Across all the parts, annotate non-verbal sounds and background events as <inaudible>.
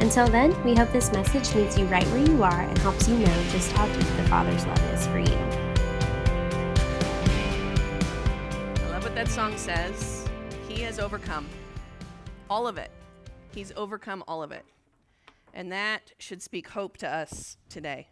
Until then, we hope this message meets you right where you are and helps you know just how deep the Father's love is for you. I love what that song says. He has overcome all of it. He's overcome all of it. And that should speak hope to us today.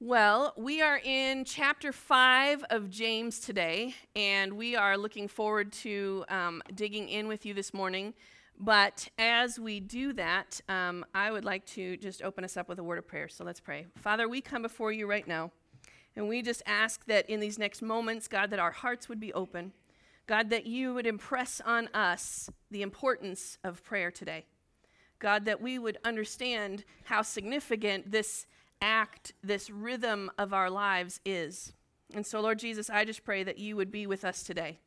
Well, we are in chapter 5 of James today, and we are looking forward to um, digging in with you this morning. But as we do that, um, I would like to just open us up with a word of prayer. So let's pray. Father, we come before you right now, and we just ask that in these next moments, God, that our hearts would be open. God, that you would impress on us the importance of prayer today. God, that we would understand how significant this act, this rhythm of our lives is. And so, Lord Jesus, I just pray that you would be with us today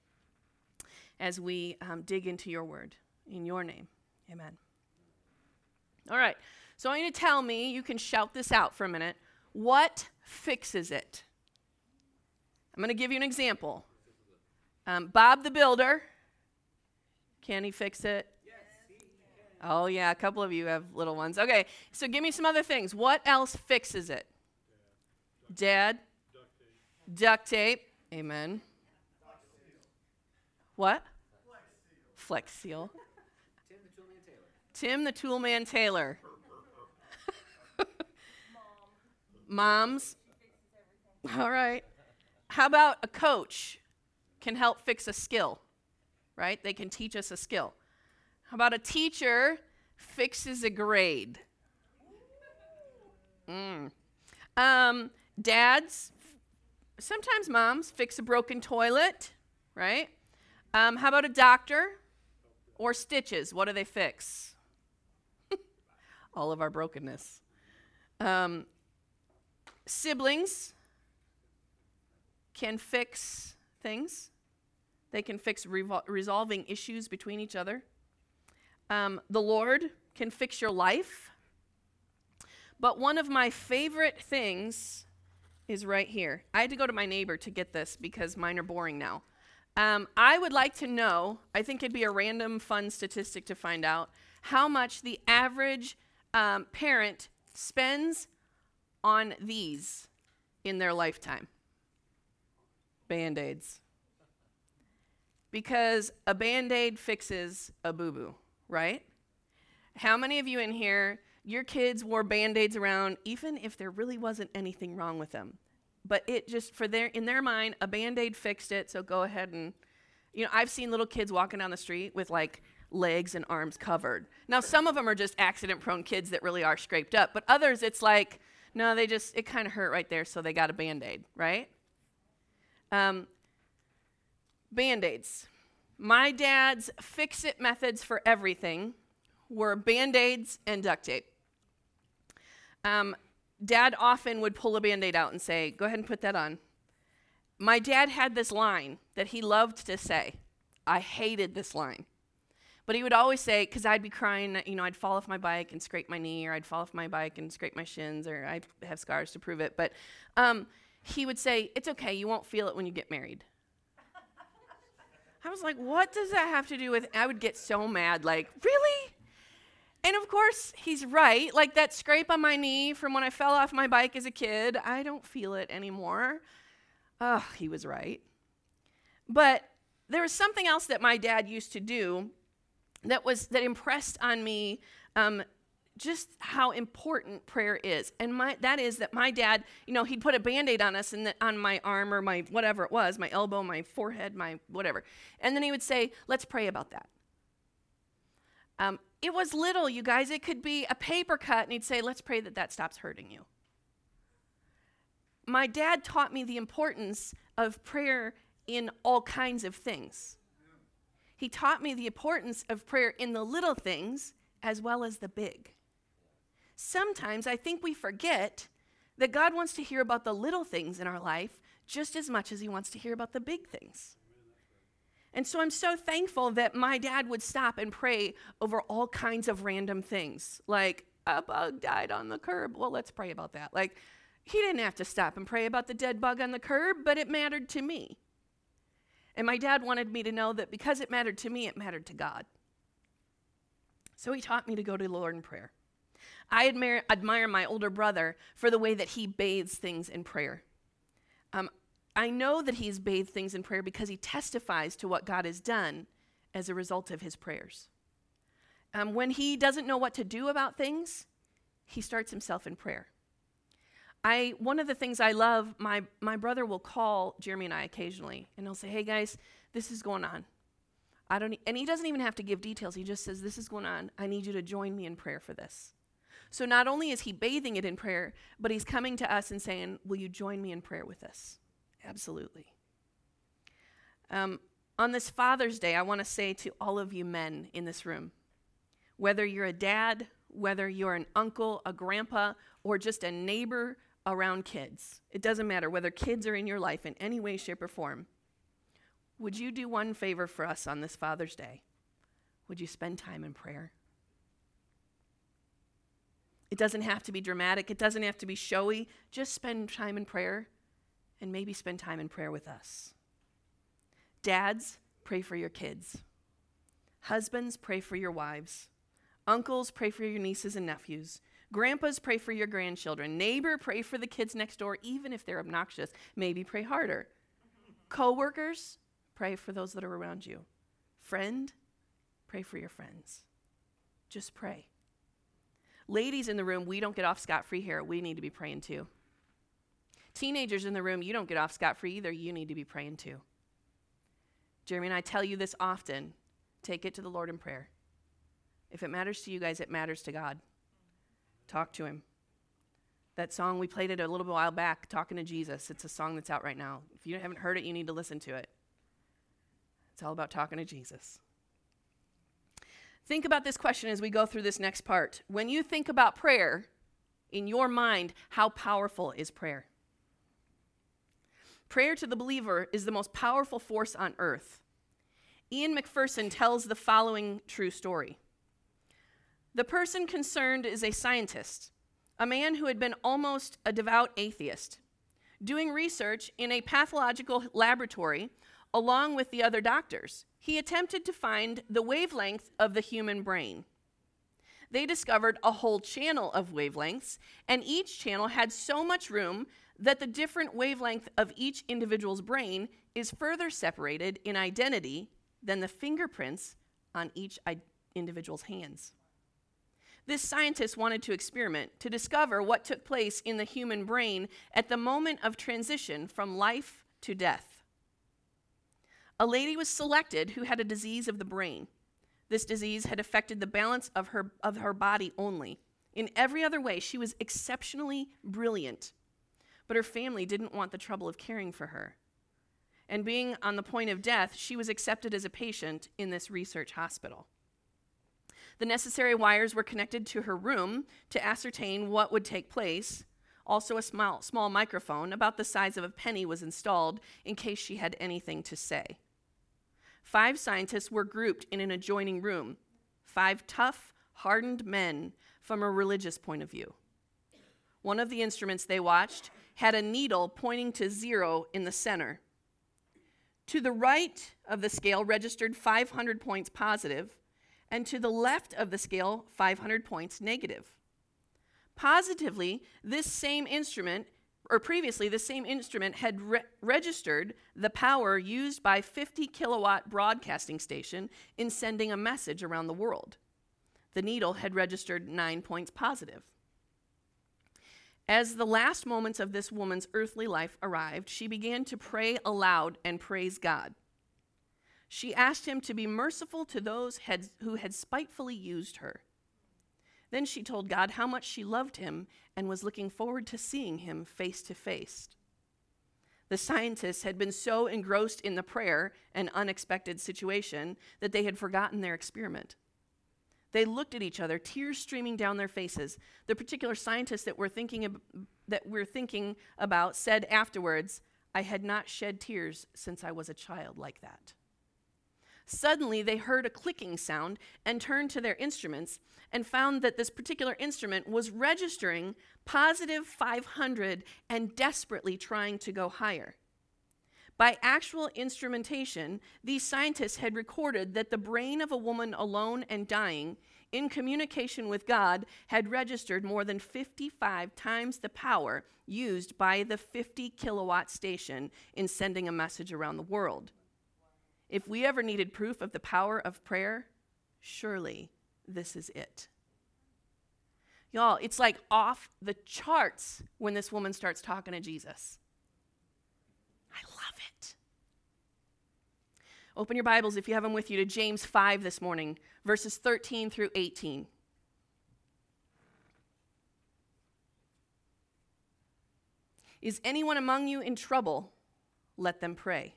as we um, dig into your word. In your name, amen. All right, so I want you to tell me, you can shout this out for a minute. What fixes it? I'm going to give you an example. Um, Bob the Builder, can he fix it? Yes. Oh, yeah, a couple of you have little ones. Okay, so give me some other things. What else fixes it? Dad? Duct tape. Amen. What? Flex seal. Tim the Toolman Taylor. <laughs> Moms. All right. How about a coach can help fix a skill, right? They can teach us a skill. How about a teacher fixes a grade? Mm. Um, dads, sometimes moms fix a broken toilet, right? Um, how about a doctor or stitches? What do they fix? All of our brokenness. Um, siblings can fix things. They can fix revol- resolving issues between each other. Um, the Lord can fix your life. But one of my favorite things is right here. I had to go to my neighbor to get this because mine are boring now. Um, I would like to know, I think it'd be a random fun statistic to find out, how much the average um, parent spends on these in their lifetime band aids. Because a band aid fixes a boo boo right? How many of you in here, your kids wore band aids around even if there really wasn't anything wrong with them? But it just, for their, in their mind, a band aid fixed it, so go ahead and, you know, I've seen little kids walking down the street with like legs and arms covered. Now, some of them are just accident prone kids that really are scraped up, but others, it's like, no, they just, it kind of hurt right there, so they got a band aid, right? Um, band aids. My dad's fix it methods for everything were band aids and duct tape. Um, dad often would pull a band aid out and say, Go ahead and put that on. My dad had this line that he loved to say. I hated this line. But he would always say, because I'd be crying, you know, I'd fall off my bike and scrape my knee, or I'd fall off my bike and scrape my shins, or I have scars to prove it. But um, he would say, It's okay, you won't feel it when you get married. I was like, what does that have to do with? I would get so mad, like, really? And of course, he's right. Like that scrape on my knee from when I fell off my bike as a kid, I don't feel it anymore. Oh, he was right. But there was something else that my dad used to do that was that impressed on me um, just how important prayer is. And my, that is that my dad, you know, he'd put a band aid on us and on my arm or my whatever it was, my elbow, my forehead, my whatever. And then he would say, let's pray about that. Um, it was little, you guys. It could be a paper cut, and he'd say, let's pray that that stops hurting you. My dad taught me the importance of prayer in all kinds of things. He taught me the importance of prayer in the little things as well as the big sometimes I think we forget that God wants to hear about the little things in our life just as much as he wants to hear about the big things. And so I'm so thankful that my dad would stop and pray over all kinds of random things, like a bug died on the curb. Well, let's pray about that. Like, he didn't have to stop and pray about the dead bug on the curb, but it mattered to me. And my dad wanted me to know that because it mattered to me, it mattered to God. So he taught me to go to the Lord in prayer. I admire, admire my older brother for the way that he bathes things in prayer. Um, I know that he's bathed things in prayer because he testifies to what God has done as a result of his prayers. Um, when he doesn't know what to do about things, he starts himself in prayer. I one of the things I love, my my brother will call Jeremy and I occasionally, and he'll say, "Hey guys, this is going on. I don't," and he doesn't even have to give details. He just says, "This is going on. I need you to join me in prayer for this." So not only is he bathing it in prayer, but he's coming to us and saying, "Will you join me in prayer with us?" Absolutely. Um, on this Father's Day, I want to say to all of you men in this room, whether you're a dad, whether you're an uncle, a grandpa, or just a neighbor around kids, it doesn't matter whether kids are in your life in any way, shape, or form. Would you do one favor for us on this Father's Day? Would you spend time in prayer? It doesn't have to be dramatic, it doesn't have to be showy. Just spend time in prayer and maybe spend time in prayer with us. Dads, pray for your kids. Husbands, pray for your wives. Uncles, pray for your nieces and nephews. Grandpas, pray for your grandchildren. Neighbor, pray for the kids next door, even if they're obnoxious. Maybe pray harder. Coworkers, pray for those that are around you. Friend, pray for your friends. Just pray. Ladies in the room, we don't get off scot free here. We need to be praying too. Teenagers in the room, you don't get off scot free either. You need to be praying too. Jeremy and I tell you this often take it to the Lord in prayer. If it matters to you guys, it matters to God. Talk to Him. That song, we played it a little while back, Talking to Jesus. It's a song that's out right now. If you haven't heard it, you need to listen to it. It's all about talking to Jesus. Think about this question as we go through this next part. When you think about prayer, in your mind, how powerful is prayer? Prayer to the believer is the most powerful force on earth. Ian McPherson tells the following true story. The person concerned is a scientist, a man who had been almost a devout atheist, doing research in a pathological laboratory along with the other doctors. He attempted to find the wavelength of the human brain. They discovered a whole channel of wavelengths, and each channel had so much room that the different wavelength of each individual's brain is further separated in identity than the fingerprints on each individual's hands. This scientist wanted to experiment to discover what took place in the human brain at the moment of transition from life to death. A lady was selected who had a disease of the brain. This disease had affected the balance of her, of her body only. In every other way, she was exceptionally brilliant but her family didn't want the trouble of caring for her. And being on the point of death, she was accepted as a patient in this research hospital. The necessary wires were connected to her room to ascertain what would take place. Also, a small, small microphone about the size of a penny was installed in case she had anything to say. Five scientists were grouped in an adjoining room, five tough, hardened men from a religious point of view. One of the instruments they watched had a needle pointing to zero in the center. To the right of the scale registered 500 points positive, and to the left of the scale, 500 points negative. Positively, this same instrument, or previously, the same instrument had re- registered the power used by 50 kilowatt broadcasting station in sending a message around the world. The needle had registered nine points positive. As the last moments of this woman's earthly life arrived, she began to pray aloud and praise God. She asked him to be merciful to those had, who had spitefully used her. Then she told God how much she loved him and was looking forward to seeing him face to face. The scientists had been so engrossed in the prayer and unexpected situation that they had forgotten their experiment. They looked at each other, tears streaming down their faces. The particular scientist that we're thinking of, that we're thinking about said afterwards, I had not shed tears since I was a child like that. Suddenly, they heard a clicking sound and turned to their instruments and found that this particular instrument was registering positive 500 and desperately trying to go higher. By actual instrumentation, these scientists had recorded that the brain of a woman alone and dying, in communication with God, had registered more than 55 times the power used by the 50 kilowatt station in sending a message around the world. If we ever needed proof of the power of prayer, surely this is it. Y'all, it's like off the charts when this woman starts talking to Jesus. I love it. Open your Bibles, if you have them with you, to James 5 this morning, verses 13 through 18. Is anyone among you in trouble? Let them pray.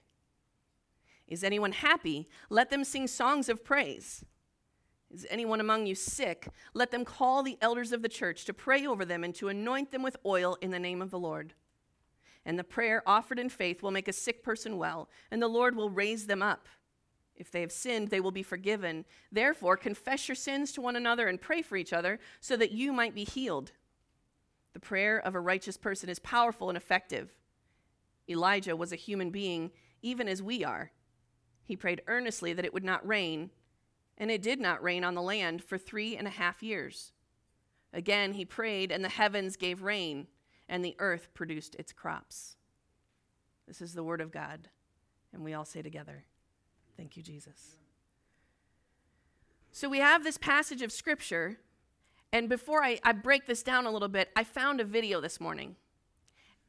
Is anyone happy? Let them sing songs of praise. Is anyone among you sick? Let them call the elders of the church to pray over them and to anoint them with oil in the name of the Lord. And the prayer offered in faith will make a sick person well, and the Lord will raise them up. If they have sinned, they will be forgiven. Therefore, confess your sins to one another and pray for each other so that you might be healed. The prayer of a righteous person is powerful and effective. Elijah was a human being, even as we are. He prayed earnestly that it would not rain, and it did not rain on the land for three and a half years. Again, he prayed, and the heavens gave rain, and the earth produced its crops. This is the word of God, and we all say together, Thank you, Jesus. So we have this passage of scripture, and before I, I break this down a little bit, I found a video this morning,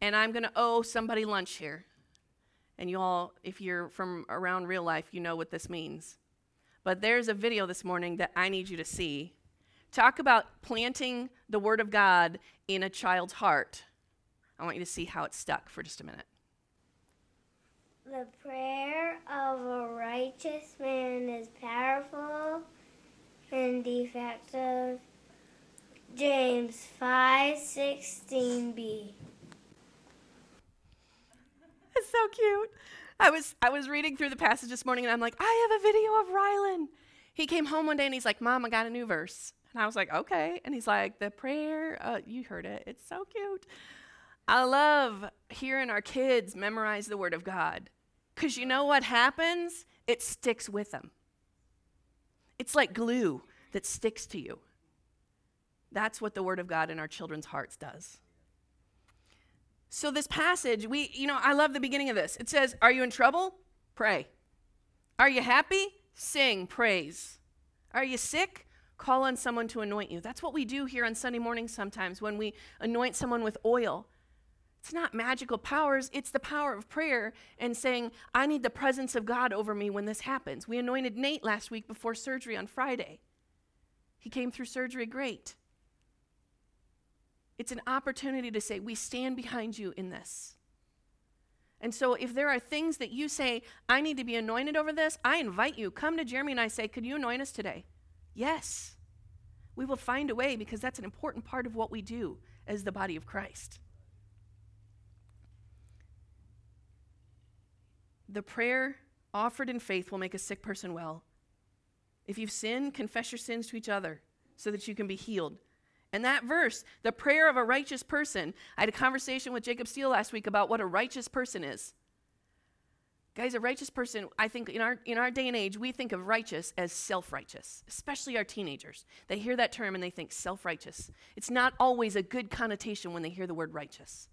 and I'm going to owe somebody lunch here. And you all, if you're from around real life, you know what this means. But there's a video this morning that I need you to see. Talk about planting the Word of God in a child's heart. I want you to see how it's stuck for just a minute. The prayer of a righteous man is powerful and effective. James 5:16b. It's so cute. I was I was reading through the passage this morning and I'm like, I have a video of Rylan. He came home one day and he's like, Mom, I got a new verse. And I was like, okay. And he's like, the prayer, uh, you heard it. It's so cute. I love hearing our kids memorize the Word of God. Because you know what happens? It sticks with them. It's like glue that sticks to you. That's what the Word of God in our children's hearts does. So, this passage, we, you know, I love the beginning of this. It says, Are you in trouble? Pray. Are you happy? Sing, praise. Are you sick? Call on someone to anoint you. That's what we do here on Sunday mornings sometimes when we anoint someone with oil. It's not magical powers, it's the power of prayer and saying, I need the presence of God over me when this happens. We anointed Nate last week before surgery on Friday. He came through surgery great. It's an opportunity to say, We stand behind you in this. And so, if there are things that you say, I need to be anointed over this, I invite you, come to Jeremy and I say, Could you anoint us today? Yes. We will find a way because that's an important part of what we do as the body of Christ. The prayer offered in faith will make a sick person well. If you've sinned, confess your sins to each other so that you can be healed. And that verse, the prayer of a righteous person, I had a conversation with Jacob Steele last week about what a righteous person is. Guys, a righteous person, I think in our, in our day and age, we think of righteous as self righteous, especially our teenagers. They hear that term and they think self righteous. It's not always a good connotation when they hear the word righteous.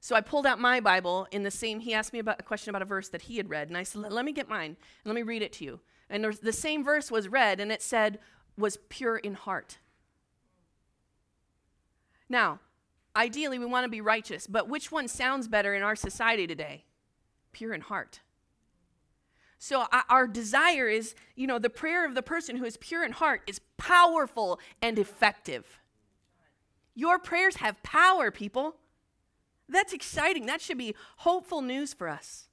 So I pulled out my Bible in the same, he asked me about a question about a verse that he had read, and I said, let me get mine and let me read it to you. And the same verse was read, and it said, was pure in heart. Now, ideally, we want to be righteous, but which one sounds better in our society today? Pure in heart. So, uh, our desire is, you know, the prayer of the person who is pure in heart is powerful and effective. Your prayers have power, people. That's exciting. That should be hopeful news for us.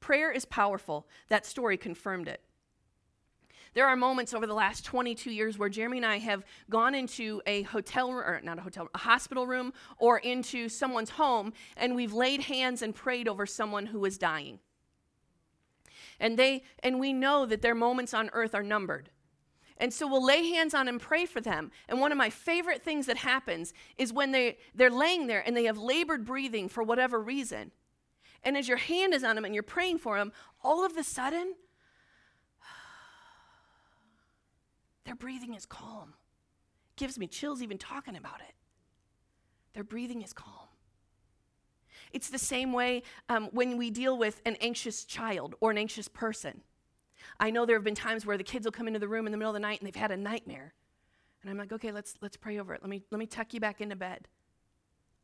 Prayer is powerful. That story confirmed it. There are moments over the last 22 years where Jeremy and I have gone into a hotel or not a hotel, a hospital room or into someone's home and we've laid hands and prayed over someone who is dying. And they and we know that their moments on earth are numbered. And so we'll lay hands on and pray for them. And one of my favorite things that happens is when they, they're laying there and they have labored breathing for whatever reason. And as your hand is on them and you're praying for them, all of a sudden, their breathing is calm. Gives me chills even talking about it. Their breathing is calm. It's the same way um, when we deal with an anxious child or an anxious person. I know there have been times where the kids will come into the room in the middle of the night and they've had a nightmare. And I'm like, okay, let's, let's pray over it. Let me, let me tuck you back into bed.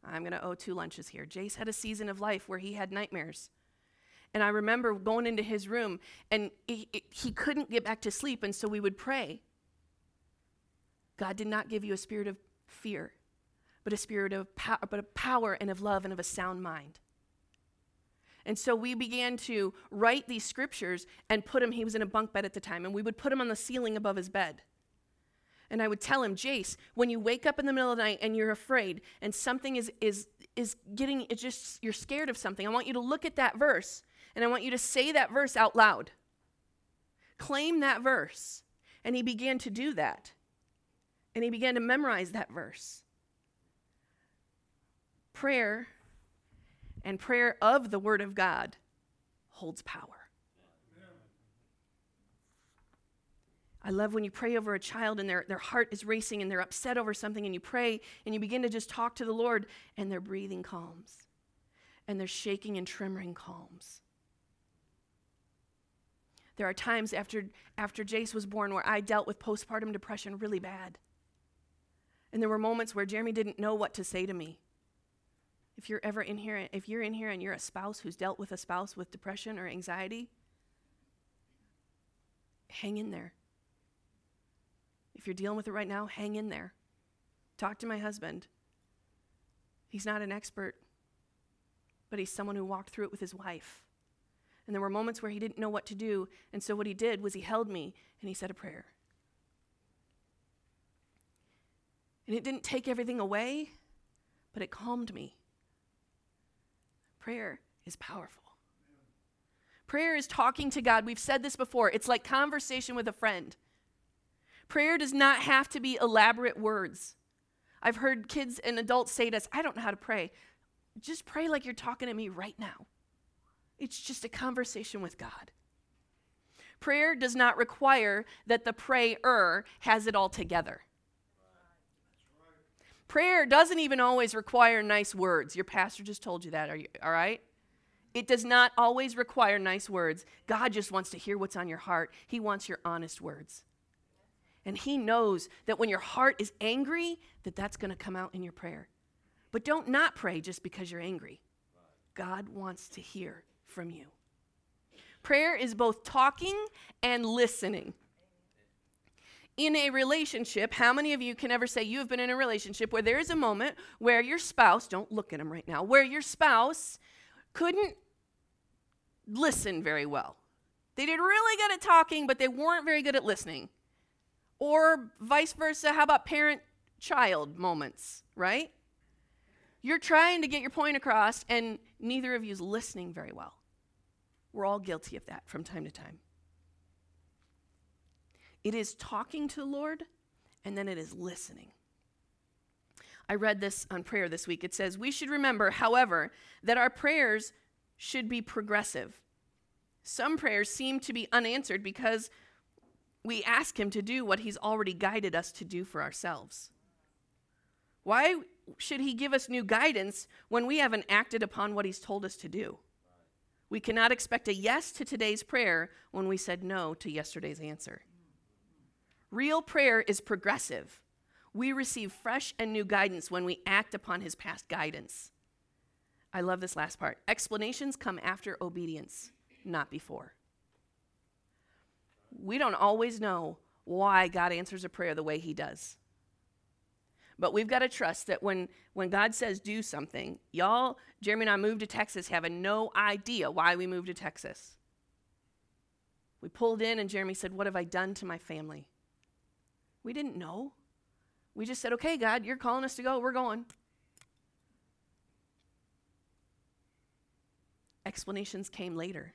I'm going to owe two lunches here. Jace had a season of life where he had nightmares. And I remember going into his room and he, he couldn't get back to sleep, and so we would pray. God did not give you a spirit of fear, but a spirit of power, but of power and of love and of a sound mind. And so we began to write these scriptures and put him, he was in a bunk bed at the time, and we would put him on the ceiling above his bed. And I would tell him, Jace, when you wake up in the middle of the night and you're afraid and something is, is, is getting, it's just, you're scared of something, I want you to look at that verse and I want you to say that verse out loud. Claim that verse. And he began to do that. And he began to memorize that verse. Prayer and prayer of the Word of God holds power. I love when you pray over a child and their, their heart is racing and they're upset over something, and you pray and you begin to just talk to the Lord, and their breathing calms, and their shaking and trembling calms. There are times after, after Jace was born where I dealt with postpartum depression really bad. And there were moments where Jeremy didn't know what to say to me. If you're ever in here, if you're in here and you're a spouse who's dealt with a spouse with depression or anxiety, hang in there. If you're dealing with it right now, hang in there. Talk to my husband. He's not an expert, but he's someone who walked through it with his wife. And there were moments where he didn't know what to do. And so what he did was he held me and he said a prayer. And it didn't take everything away, but it calmed me. Prayer is powerful. Prayer is talking to God. We've said this before. It's like conversation with a friend. Prayer does not have to be elaborate words. I've heard kids and adults say to us, I don't know how to pray. Just pray like you're talking to me right now. It's just a conversation with God. Prayer does not require that the prayer has it all together. Prayer doesn't even always require nice words. Your pastor just told you that, are you, all right? It does not always require nice words. God just wants to hear what's on your heart. He wants your honest words. And he knows that when your heart is angry, that that's going to come out in your prayer. But don't not pray just because you're angry. God wants to hear from you. Prayer is both talking and listening. In a relationship, how many of you can ever say you have been in a relationship where there is a moment where your spouse, don't look at him right now, where your spouse couldn't listen very well? They did really good at talking, but they weren't very good at listening. Or vice versa, how about parent child moments, right? You're trying to get your point across, and neither of you is listening very well. We're all guilty of that from time to time. It is talking to the Lord, and then it is listening. I read this on prayer this week. It says, We should remember, however, that our prayers should be progressive. Some prayers seem to be unanswered because we ask Him to do what He's already guided us to do for ourselves. Why should He give us new guidance when we haven't acted upon what He's told us to do? We cannot expect a yes to today's prayer when we said no to yesterday's answer. Real prayer is progressive. We receive fresh and new guidance when we act upon His past guidance. I love this last part. Explanations come after obedience, not before we don't always know why God answers a prayer the way he does. But we've got to trust that when, when God says do something, y'all, Jeremy and I moved to Texas having no idea why we moved to Texas. We pulled in, and Jeremy said, What have I done to my family? We didn't know. We just said, Okay, God, you're calling us to go. We're going. Explanations came later.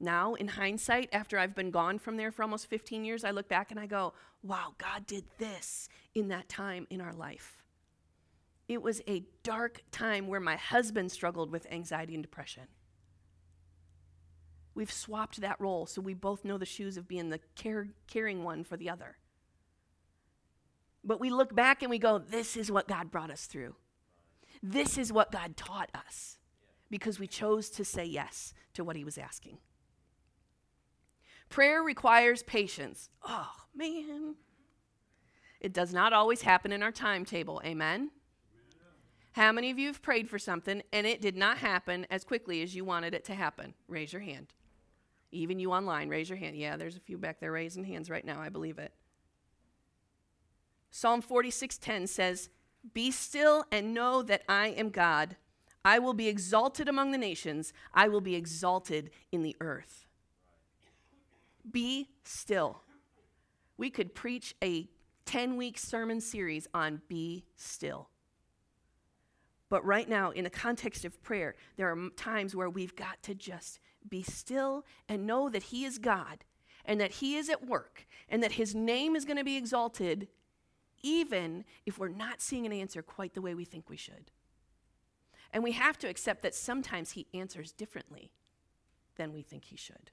Now, in hindsight, after I've been gone from there for almost 15 years, I look back and I go, wow, God did this in that time in our life. It was a dark time where my husband struggled with anxiety and depression. We've swapped that role so we both know the shoes of being the care, caring one for the other. But we look back and we go, this is what God brought us through. This is what God taught us because we chose to say yes to what He was asking. Prayer requires patience. Oh, man. It does not always happen in our timetable. Amen? How many of you have prayed for something and it did not happen as quickly as you wanted it to happen? Raise your hand. Even you online, raise your hand. Yeah, there's a few back there raising hands right now. I believe it. Psalm 46:10 says, "Be still and know that I am God. I will be exalted among the nations. I will be exalted in the earth." Be still. We could preach a 10 week sermon series on be still. But right now, in the context of prayer, there are times where we've got to just be still and know that He is God and that He is at work and that His name is going to be exalted, even if we're not seeing an answer quite the way we think we should. And we have to accept that sometimes He answers differently than we think He should.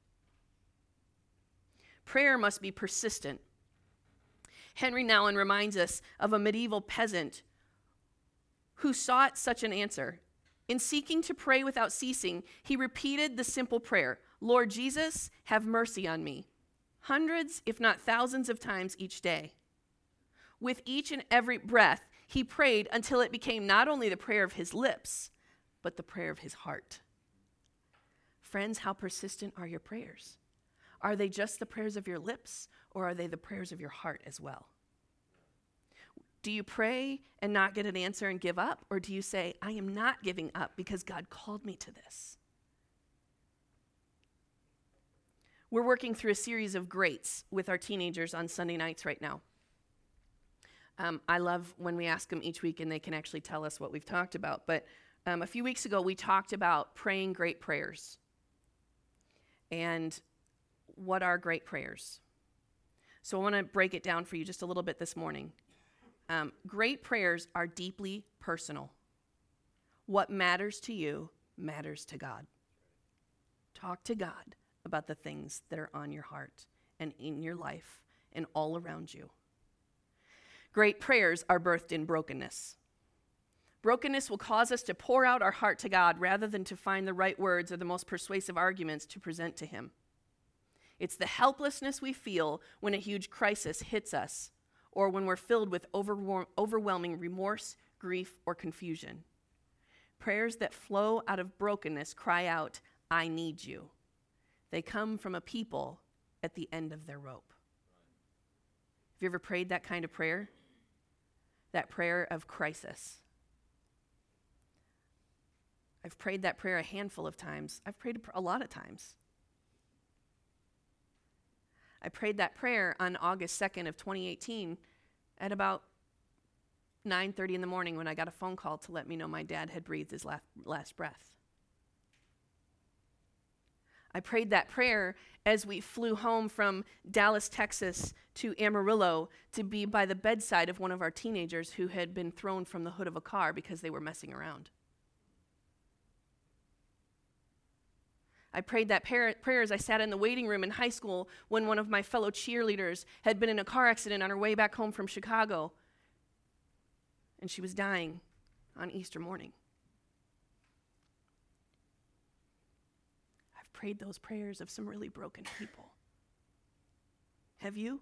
Prayer must be persistent. Henri Nouwen reminds us of a medieval peasant who sought such an answer. In seeking to pray without ceasing, he repeated the simple prayer Lord Jesus, have mercy on me, hundreds, if not thousands, of times each day. With each and every breath, he prayed until it became not only the prayer of his lips, but the prayer of his heart. Friends, how persistent are your prayers? Are they just the prayers of your lips, or are they the prayers of your heart as well? Do you pray and not get an answer and give up? Or do you say, I am not giving up because God called me to this? We're working through a series of greats with our teenagers on Sunday nights right now. Um, I love when we ask them each week and they can actually tell us what we've talked about. But um, a few weeks ago, we talked about praying great prayers. And what are great prayers? So I want to break it down for you just a little bit this morning. Um, great prayers are deeply personal. What matters to you matters to God. Talk to God about the things that are on your heart and in your life and all around you. Great prayers are birthed in brokenness. Brokenness will cause us to pour out our heart to God rather than to find the right words or the most persuasive arguments to present to Him. It's the helplessness we feel when a huge crisis hits us or when we're filled with overwhelming remorse, grief, or confusion. Prayers that flow out of brokenness cry out, I need you. They come from a people at the end of their rope. Have you ever prayed that kind of prayer? That prayer of crisis. I've prayed that prayer a handful of times. I've prayed a lot of times. I prayed that prayer on August 2nd of 2018 at about 9:30 in the morning when I got a phone call to let me know my dad had breathed his last, last breath. I prayed that prayer as we flew home from Dallas, Texas to Amarillo to be by the bedside of one of our teenagers who had been thrown from the hood of a car because they were messing around. I prayed that prayer as I sat in the waiting room in high school when one of my fellow cheerleaders had been in a car accident on her way back home from Chicago. And she was dying on Easter morning. Prayed those prayers of some really broken people. Have you?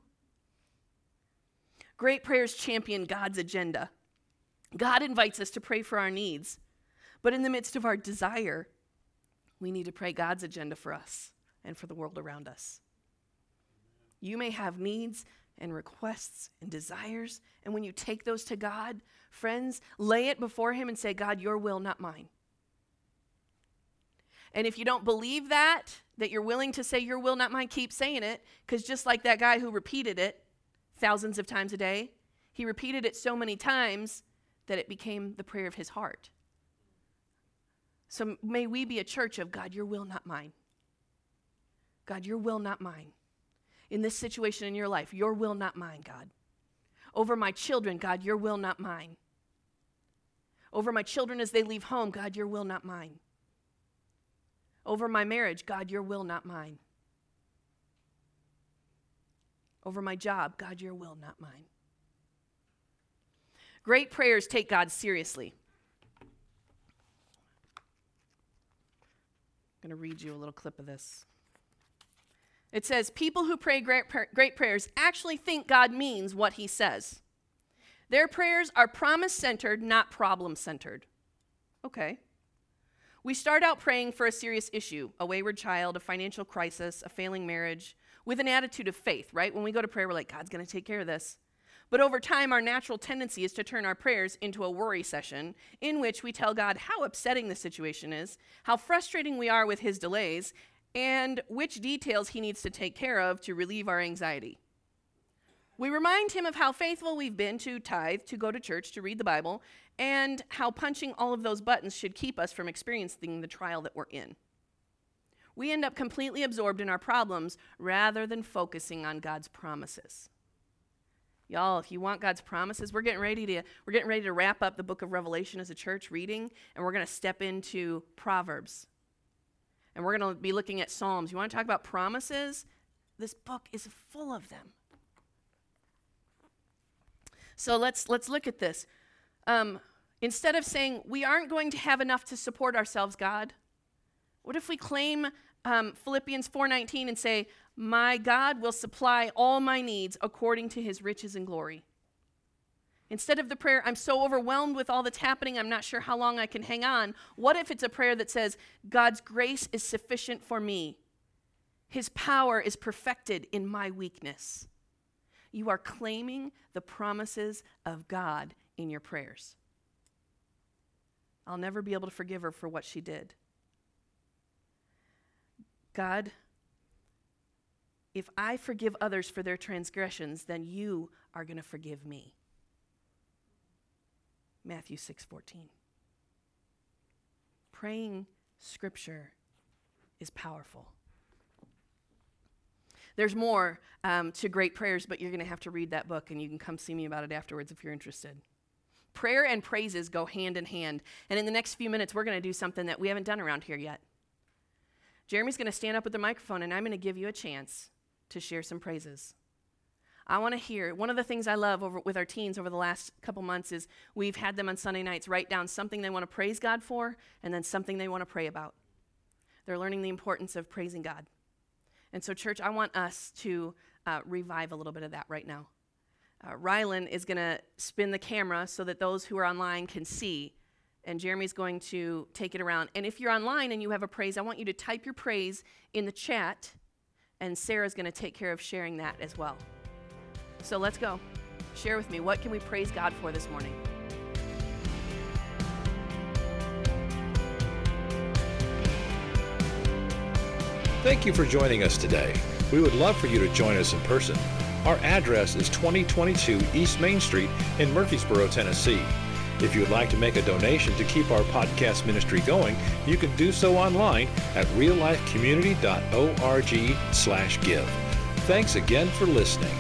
Great prayers champion God's agenda. God invites us to pray for our needs, but in the midst of our desire, we need to pray God's agenda for us and for the world around us. You may have needs and requests and desires, and when you take those to God, friends, lay it before Him and say, God, your will, not mine. And if you don't believe that, that you're willing to say your will, not mine, keep saying it, because just like that guy who repeated it thousands of times a day, he repeated it so many times that it became the prayer of his heart. So may we be a church of God, your will, not mine. God, your will, not mine. In this situation in your life, your will, not mine, God. Over my children, God, your will, not mine. Over my children as they leave home, God, your will, not mine. Over my marriage, God, your will, not mine. Over my job, God, your will, not mine. Great prayers take God seriously. I'm going to read you a little clip of this. It says, People who pray great, great prayers actually think God means what he says. Their prayers are promise centered, not problem centered. Okay. We start out praying for a serious issue a wayward child, a financial crisis, a failing marriage with an attitude of faith, right? When we go to prayer, we're like, God's going to take care of this. But over time, our natural tendency is to turn our prayers into a worry session in which we tell God how upsetting the situation is, how frustrating we are with his delays, and which details he needs to take care of to relieve our anxiety. We remind him of how faithful we've been to tithe, to go to church, to read the Bible, and how punching all of those buttons should keep us from experiencing the trial that we're in. We end up completely absorbed in our problems rather than focusing on God's promises. Y'all, if you want God's promises, we're getting ready to we're getting ready to wrap up the book of Revelation as a church reading and we're going to step into Proverbs. And we're going to be looking at Psalms. You want to talk about promises? This book is full of them. So let's let's look at this. Um, instead of saying, we aren't going to have enough to support ourselves, God, what if we claim um, Philippians 4.19 and say, my God will supply all my needs according to his riches and glory. Instead of the prayer, I'm so overwhelmed with all that's happening, I'm not sure how long I can hang on. What if it's a prayer that says, God's grace is sufficient for me? His power is perfected in my weakness. You are claiming the promises of God in your prayers. I'll never be able to forgive her for what she did. God, if I forgive others for their transgressions, then you are going to forgive me. Matthew 6:14. Praying scripture is powerful. There's more um, to great prayers, but you're going to have to read that book and you can come see me about it afterwards if you're interested. Prayer and praises go hand in hand. And in the next few minutes, we're going to do something that we haven't done around here yet. Jeremy's going to stand up with the microphone and I'm going to give you a chance to share some praises. I want to hear. One of the things I love over, with our teens over the last couple months is we've had them on Sunday nights write down something they want to praise God for and then something they want to pray about. They're learning the importance of praising God. And so, church, I want us to uh, revive a little bit of that right now. Uh, Rylan is going to spin the camera so that those who are online can see, and Jeremy's going to take it around. And if you're online and you have a praise, I want you to type your praise in the chat, and Sarah's going to take care of sharing that as well. So let's go. Share with me what can we praise God for this morning? Thank you for joining us today. We would love for you to join us in person. Our address is 2022 East Main Street in Murfreesboro, Tennessee. If you would like to make a donation to keep our podcast ministry going, you can do so online at reallifecommunity.org/give. Thanks again for listening.